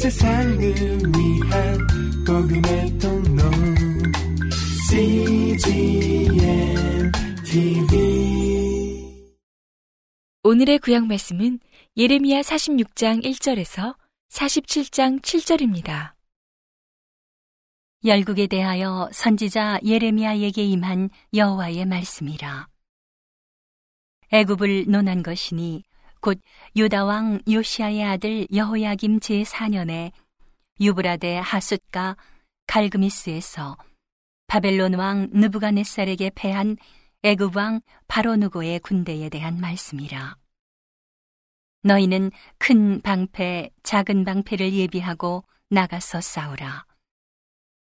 세상을 위한 복음의 통로 CGM TV 오늘의 구약 말씀은 예레미야 46장 1절에서 47장 7절입니다. 열국에 대하여 선지자 예레미야에게 임한 여호와의 말씀이라. 애굽을 논한 것이니 곧 유다 왕 요시아의 아들 여호야김 제4년에 유브라데 하숫가 갈그미스에서 바벨론 왕 느부갓네살에게 패한 애굽 왕 바로누고의 군대에 대한 말씀이라. 너희는 큰 방패, 작은 방패를 예비하고 나가서 싸우라.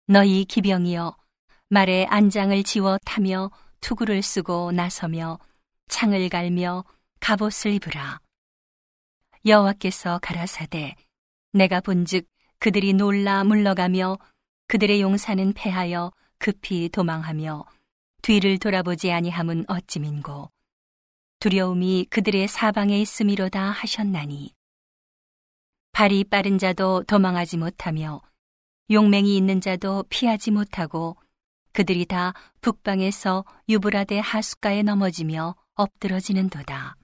너희 기병이여 말에 안장을 지워 타며 투구를 쓰고 나서며 창을 갈며 갑옷을 입으라. 여호와께서 가라사대 내가 본즉 그들이 놀라 물러가며 그들의 용사는 패하여 급히 도망하며 뒤를 돌아보지 아니함은 어찌민고 두려움이 그들의 사방에 있음이로다 하셨나니 발이 빠른 자도 도망하지 못하며 용맹이 있는 자도 피하지 못하고 그들이 다 북방에서 유브라데 하숫가에 넘어지며 엎드러지는도다.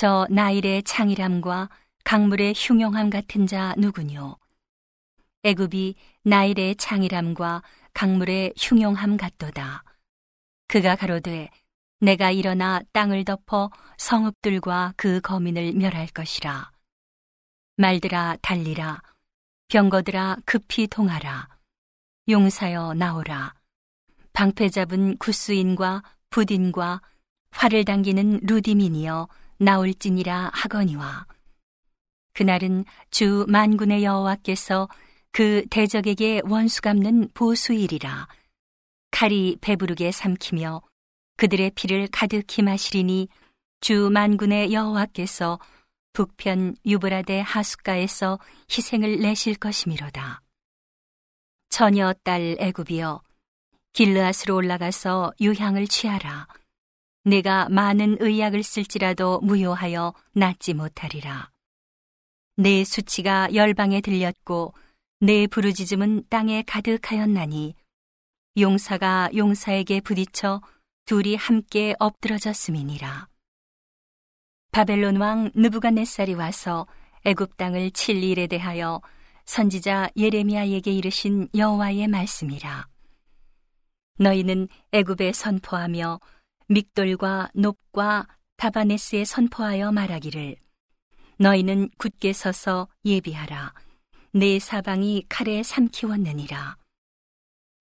저 나일의 창이람과 강물의 흉용함 같은 자 누구뇨? 애굽이 나일의 창이람과 강물의 흉용함 같도다. 그가 가로되 내가 일어나 땅을 덮어 성읍들과 그 거민을 멸할 것이라. 말들아 달리라. 병거들아 급히 동하라. 용사여 나오라. 방패 잡은 구스인과 부딘과 활을 당기는 루디민이여 나올지니라 하거니와 그날은 주 만군의 여호와께서 그 대적에게 원수 갚는 보수일이라 칼이 배부르게 삼키며 그들의 피를 가득히 마시리니 주 만군의 여호와께서 북편 유브라데 하숫가에서 희생을 내실 것이미로다. 처녀 딸 애굽이여 길르앗으로 올라가서 유향을 취하라. 내가 많은 의약을 쓸지라도 무효하여 낫지 못하리라. 내 수치가 열방에 들렸고 내 부르짖음은 땅에 가득하였나니 용사가 용사에게 부딪혀 둘이 함께 엎드러졌음이니라. 바벨론 왕 느부갓네살이 와서 애굽 땅을 칠 일에 대하여 선지자 예레미야에게 이르신 여호와의 말씀이라. 너희는 애굽에 선포하며 믹돌과 높과 다바네스에 선포하여 말하기를 너희는 굳게 서서 예비하라. 내 사방이 칼에 삼키웠느니라.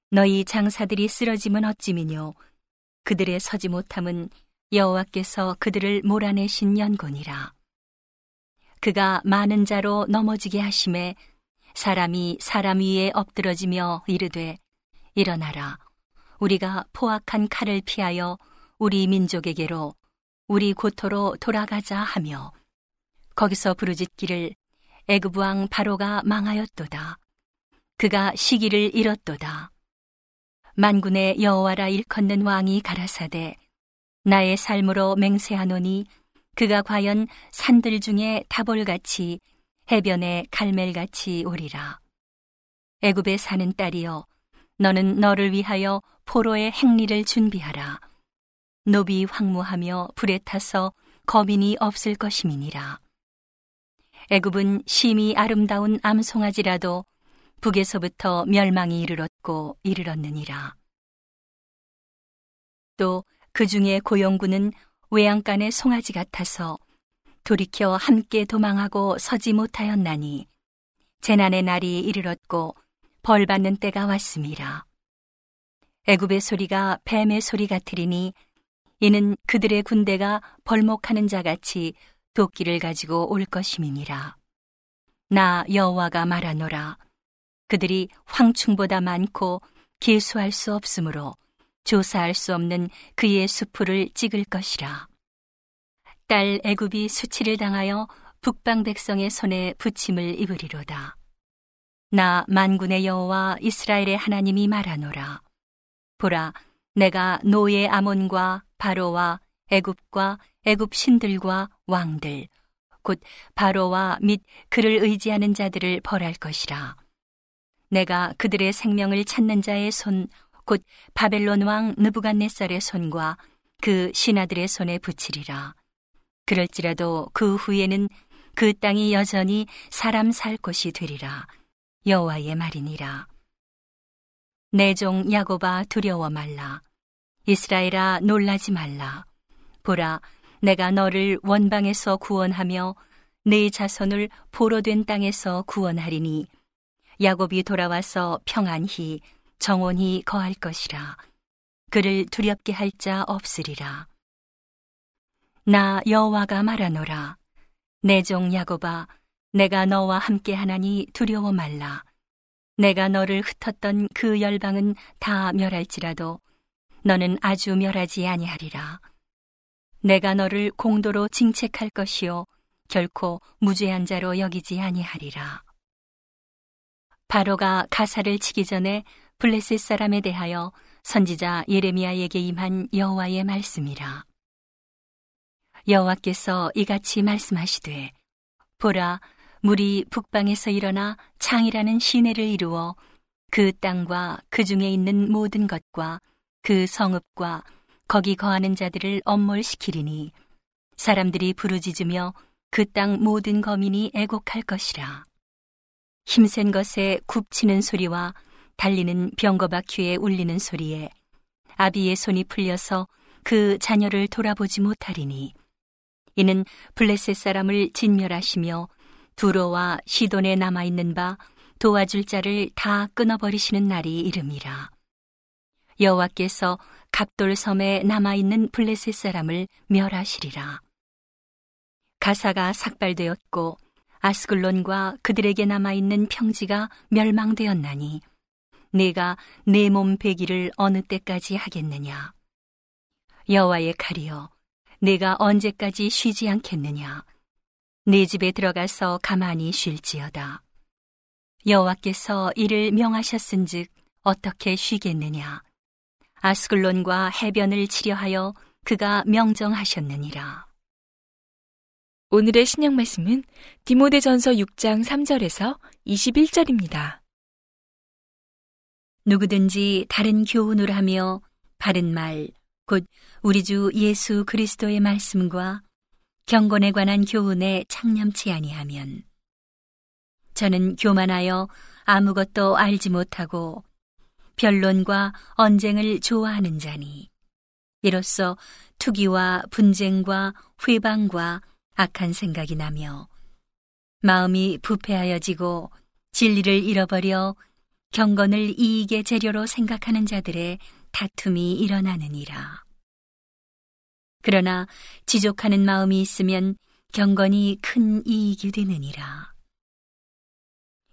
너희 장사들이 쓰러짐은 어찌미뇨 그들의 서지 못함은 여호와께서 그들을 몰아내신 연곤이라. 그가 많은 자로 넘어지게 하심에 사람이 사람 위에 엎드러지며 이르되 일어나라. 우리가 포악한 칼을 피하여 우리 민족에게로 우리 고토로 돌아가자 하며 거기서 부르짖기를 애굽 왕 바로가 망하였도다. 그가 시기를 잃었도다. 만군의 여호와라 일컫는 왕이 가라사대 나의 삶으로 맹세하노니 그가 과연 산들 중에 다볼같이 해변에 갈멜같이 오리라. 애굽에 사는 딸이여 너는 너를 위하여 포로의 행리를 준비하라. 노비 황무하며 불에 타서 거민이 없을 것임이니라. 애굽은 심히 아름다운 암송아지라도 북에서부터 멸망이 이르렀고 이르렀느니라. 또 그 중에 고용군은 외양간의 송아지 같아서 돌이켜 함께 도망하고 서지 못하였나니 재난의 날이 이르렀고 벌 받는 때가 왔습니다. 애굽의 소리가 뱀의 소리 같으리니 이는 그들의 군대가 벌목하는 자 같이 도끼를 가지고 올 것임이니라. 나 여호와가 말하노라. 그들이 황충보다 많고 계수할 수 없으므로 조사할 수 없는 그의 수풀을 찍을 것이라. 딸 애굽이 수치를 당하여 북방 백성의 손에 부침을 입으리로다. 나 만군의 여호와 이스라엘의 하나님이 말하노라. 보라, 내가 노예 아몬과 바로와 애굽과 애굽 신들과 왕들 곧 바로와 및 그를 의지하는 자들을 벌할 것이라. 내가 그들의 생명을 찾는 자의 손, 곧 바벨론 왕 느부갓네살의 손과 그 신하들의 손에 붙이리라. 그럴지라도 그 후에는 그 땅이 여전히 사람 살 곳이 되리라. 여호와의 말이니라. 내 종 야고바 두려워 말라. 이스라엘아 놀라지 말라. 보라, 내가 너를 원방에서 구원하며 네 자손을 포로된 땅에서 구원하리니 야곱이 돌아와서 평안히 정원히 거할 것이라. 그를 두렵게 할 자 없으리라. 나 여호와가 말하노라. 내 종 야곱아, 내가 너와 함께 하나니 두려워 말라. 내가 너를 흩었던 그 열방은 다 멸할지라도 너는 아주 멸하지 아니하리라. 내가 너를 공도로 징책할 것이요 결코 무죄한 자로 여기지 아니하리라. 바로가 가사를 치기 전에 블레셋 사람에 대하여 선지자 예레미야에게 임한 여호와의 말씀이라. 여호와께서 이같이 말씀하시되 보라 물이 북방에서 일어나 창이라는 시내를 이루어 그 땅과 그 중에 있는 모든 것과 그 성읍과 거기 거하는 자들을 엄몰시키리니 사람들이 부르짖으며 그 땅 모든 거민이 애곡할 것이라. 힘센 것에 굽치는 소리와 달리는 병거바퀴에 울리는 소리에 아비의 손이 풀려서 그 자녀를 돌아보지 못하리니 이는 블레셋 사람을 진멸하시며 두로와 시돈에 남아 있는 바 도와줄 자를 다 끊어버리시는 날이 이름이라. 여호와께서 갑돌 섬에 남아 있는 블레셋 사람을 멸하시리라. 가사가 삭발되었고 아스글론과 그들에게 남아 있는 평지가 멸망되었나니 내가 내 몸 베기를 어느 때까지 하겠느냐? 여호와의 칼이여, 내가 언제까지 쉬지 않겠느냐? 내 집에 들어가서 가만히 쉴지어다. 여호와께서 이를 명하셨은즉 어떻게 쉬겠느냐? 아스글론과 해변을 치려하여 그가 명정하셨느니라. 오늘의 신약 말씀은 디모데전서 6장 3절에서 21절입니다. 누구든지 다른 교훈을 하며 바른 말, 곧 우리 주 예수 그리스도의 말씀과 경건에 관한 교훈에 창념치 아니하면 저는 교만하여 아무것도 알지 못하고 변론과 언쟁을 좋아하는 자니 이로써 투기와 분쟁과 회방과 악한 생각이 나며 마음이 부패하여지고 진리를 잃어버려 경건을 이익의 재료로 생각하는 자들의 다툼이 일어나느니라. 그러나 지족하는 마음이 있으면 경건이 큰 이익이 되느니라.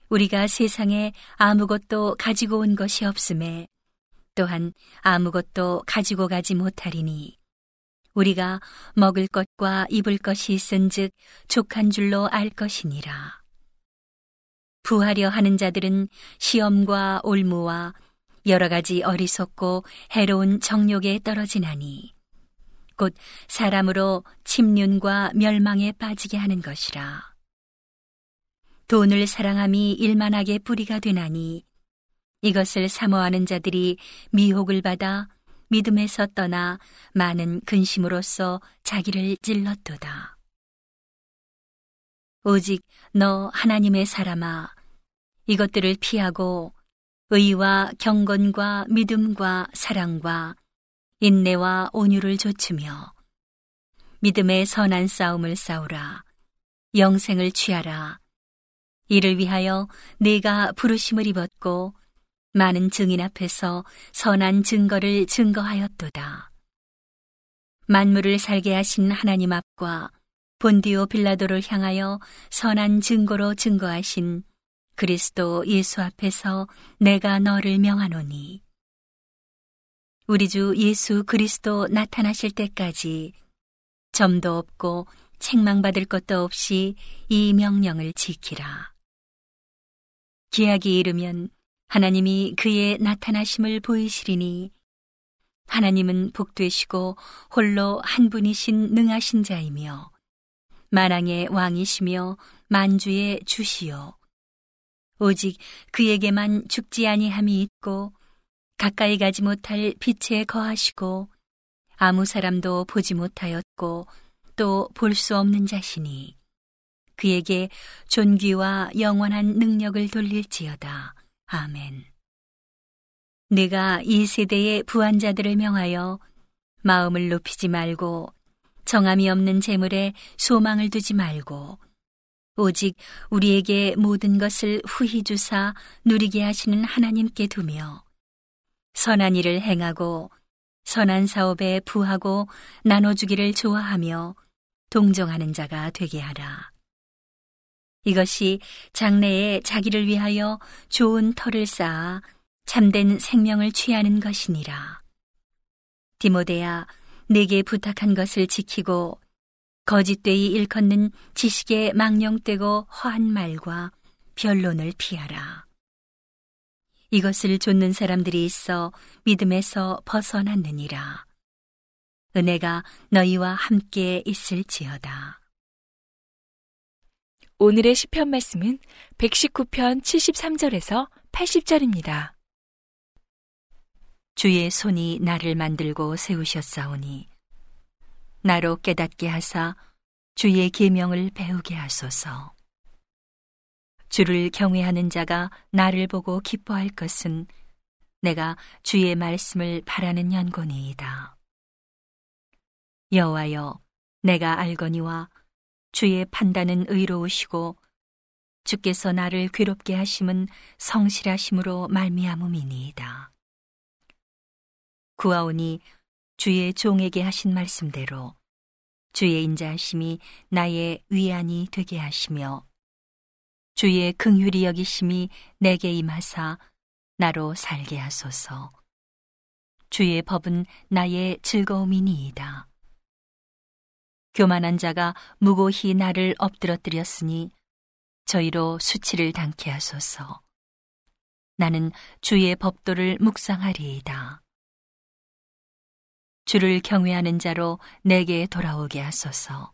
우리가 세상에 아무것도 가지고 온 것이 없음에 또한 아무것도 가지고 가지 못하리니 우리가 먹을 것과 입을 것이 있은즉 족한 줄로 알 것이니라. 부하려 하는 자들은 시험과 올무와 여러 가지 어리석고 해로운 정욕에 떨어지나니 곧 사람으로 침륜과 멸망에 빠지게 하는 것이라. 돈을 사랑함이 일만하게 뿌리가 되나니 이것을 사모하는 자들이 미혹을 받아 믿음에서 떠나 많은 근심으로써 자기를 찔렀도다. 오직 너 하나님의 사람아 이것들을 피하고 의와 경건과 믿음과 사랑과 인내와 온유를 좇으며 믿음의 선한 싸움을 싸우라 영생을 취하라 이를 위하여 내가 부르심을 입었고 많은 증인 앞에서 선한 증거를 증거하였도다. 만물을 살게 하신 하나님 앞과 본디오 빌라도를 향하여 선한 증거로 증거하신 그리스도 예수 앞에서 내가 너를 명하노니 우리 주 예수 그리스도 나타나실 때까지 점도 없고 책망받을 것도 없이 이 명령을 지키라. 기약이 이르면 하나님이 그의 나타나심을 보이시리니 하나님은 복되시고 홀로 한 분이신 능하신 자이며 만왕의 왕이시며 만주의 주시요. 오직 그에게만 죽지 아니함이 있고 가까이 가지 못할 빛에 거하시고 아무 사람도 보지 못하였고 또 볼 수 없는 자신이 그에게 존귀와 영원한 능력을 돌릴지어다. 아멘. 내가 이 세대의 부한자들을 명하여 마음을 높이지 말고 정함이 없는 재물에 소망을 두지 말고 오직 우리에게 모든 것을 후히 주사 누리게 하시는 하나님께 두며 선한 일을 행하고 선한 사업에 부하고 나눠주기를 좋아하며 동정하는 자가 되게 하라. 이것이 장래에 자기를 위하여 좋은 터를 쌓아 참된 생명을 취하는 것이니라. 디모데야, 내게 부탁한 것을 지키고 거짓되이 일컫는 지식에 망령되고 허한 말과 변론을 피하라. 이것을 좇는 사람들이 있어 믿음에서 벗어났느니라. 은혜가 너희와 함께 있을지어다. 오늘의 시편 말씀은 119편 73절에서 80절입니다. 주의 손이 나를 만들고 세우셨사오니 나로 깨닫게 하사 주의 계명을 배우게 하소서. 주를 경외하는 자가 나를 보고 기뻐할 것은 내가 주의 말씀을 바라는 연고니이다. 여호와여, 내가 알거니와 주의 판단은 의로우시고 주께서 나를 괴롭게 하심은 성실하심으로 말미암음이니이다. 구하오니 주의 종에게 하신 말씀대로 주의 인자하심이 나의 위안이 되게 하시며 주의 긍휼이 여기심이 내게 임하사 나로 살게 하소서. 주의 법은 나의 즐거움이니이다. 교만한 자가 무고히 나를 엎드러뜨렸으니 저희로 수치를 당케 하소서. 나는 주의 법도를 묵상하리이다. 주를 경외하는 자로 내게 돌아오게 하소서.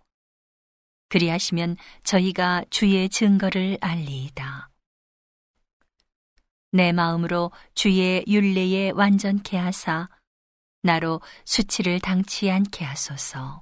그리하시면 저희가 주의 증거를 알리이다. 내 마음으로 주의 윤례에 완전케 하사 나로 수치를 당치 않게 하소서.